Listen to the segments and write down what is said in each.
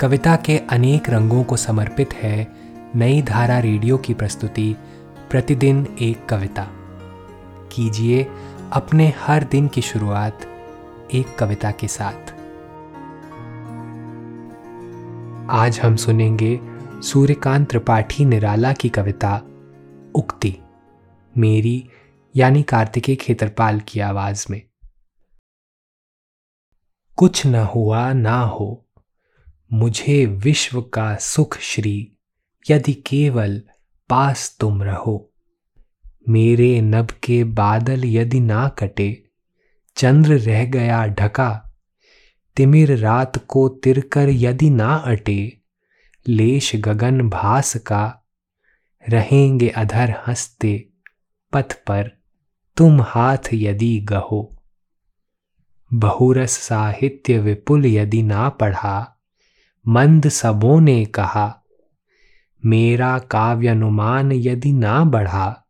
कविता के अनेक रंगों को समर्पित है नई धारा रेडियो की प्रस्तुति, प्रतिदिन एक कविता। कीजिए अपने हर दिन की शुरुआत एक कविता के साथ। आज हम सुनेंगे सूर्यकांत त्रिपाठी निराला की कविता, उक्ति, मेरी यानी कार्तिकेय खेतरपाल की आवाज़ में। कुछ न हुआ ना हो मुझे विश्व का सुख श्री, यदि केवल पास तुम रहो। मेरे नभ के बादल यदि ना कटे, चंद्र रह गया ढका। तिमिर रात को तिरकर यदि ना अटे, लेश गगन भास का। रहेंगे अधर हँसते पथ पर, तुम हाथ यदि गहो। बहुरस साहित्य विपुल यदि ना पढ़ा मंद सबों ने कहा, मेरा काव्य अनुमान यदि ना बढ़ा,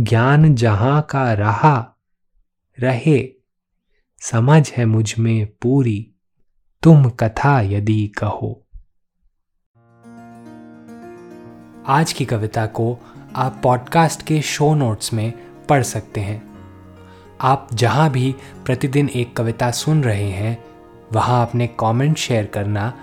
ज्ञान जहाँ का रहा, रहे, समझ है मुझमें पूरी, तुम कथा यदि कहो। आज की कविता को आप पॉडकास्ट के शो नोट्स में पढ़ सकते हैं। आप जहाँ भी प्रतिदिन एक कविता सुन रहे हैं, वहाँ अपने कमेंट शेयर करना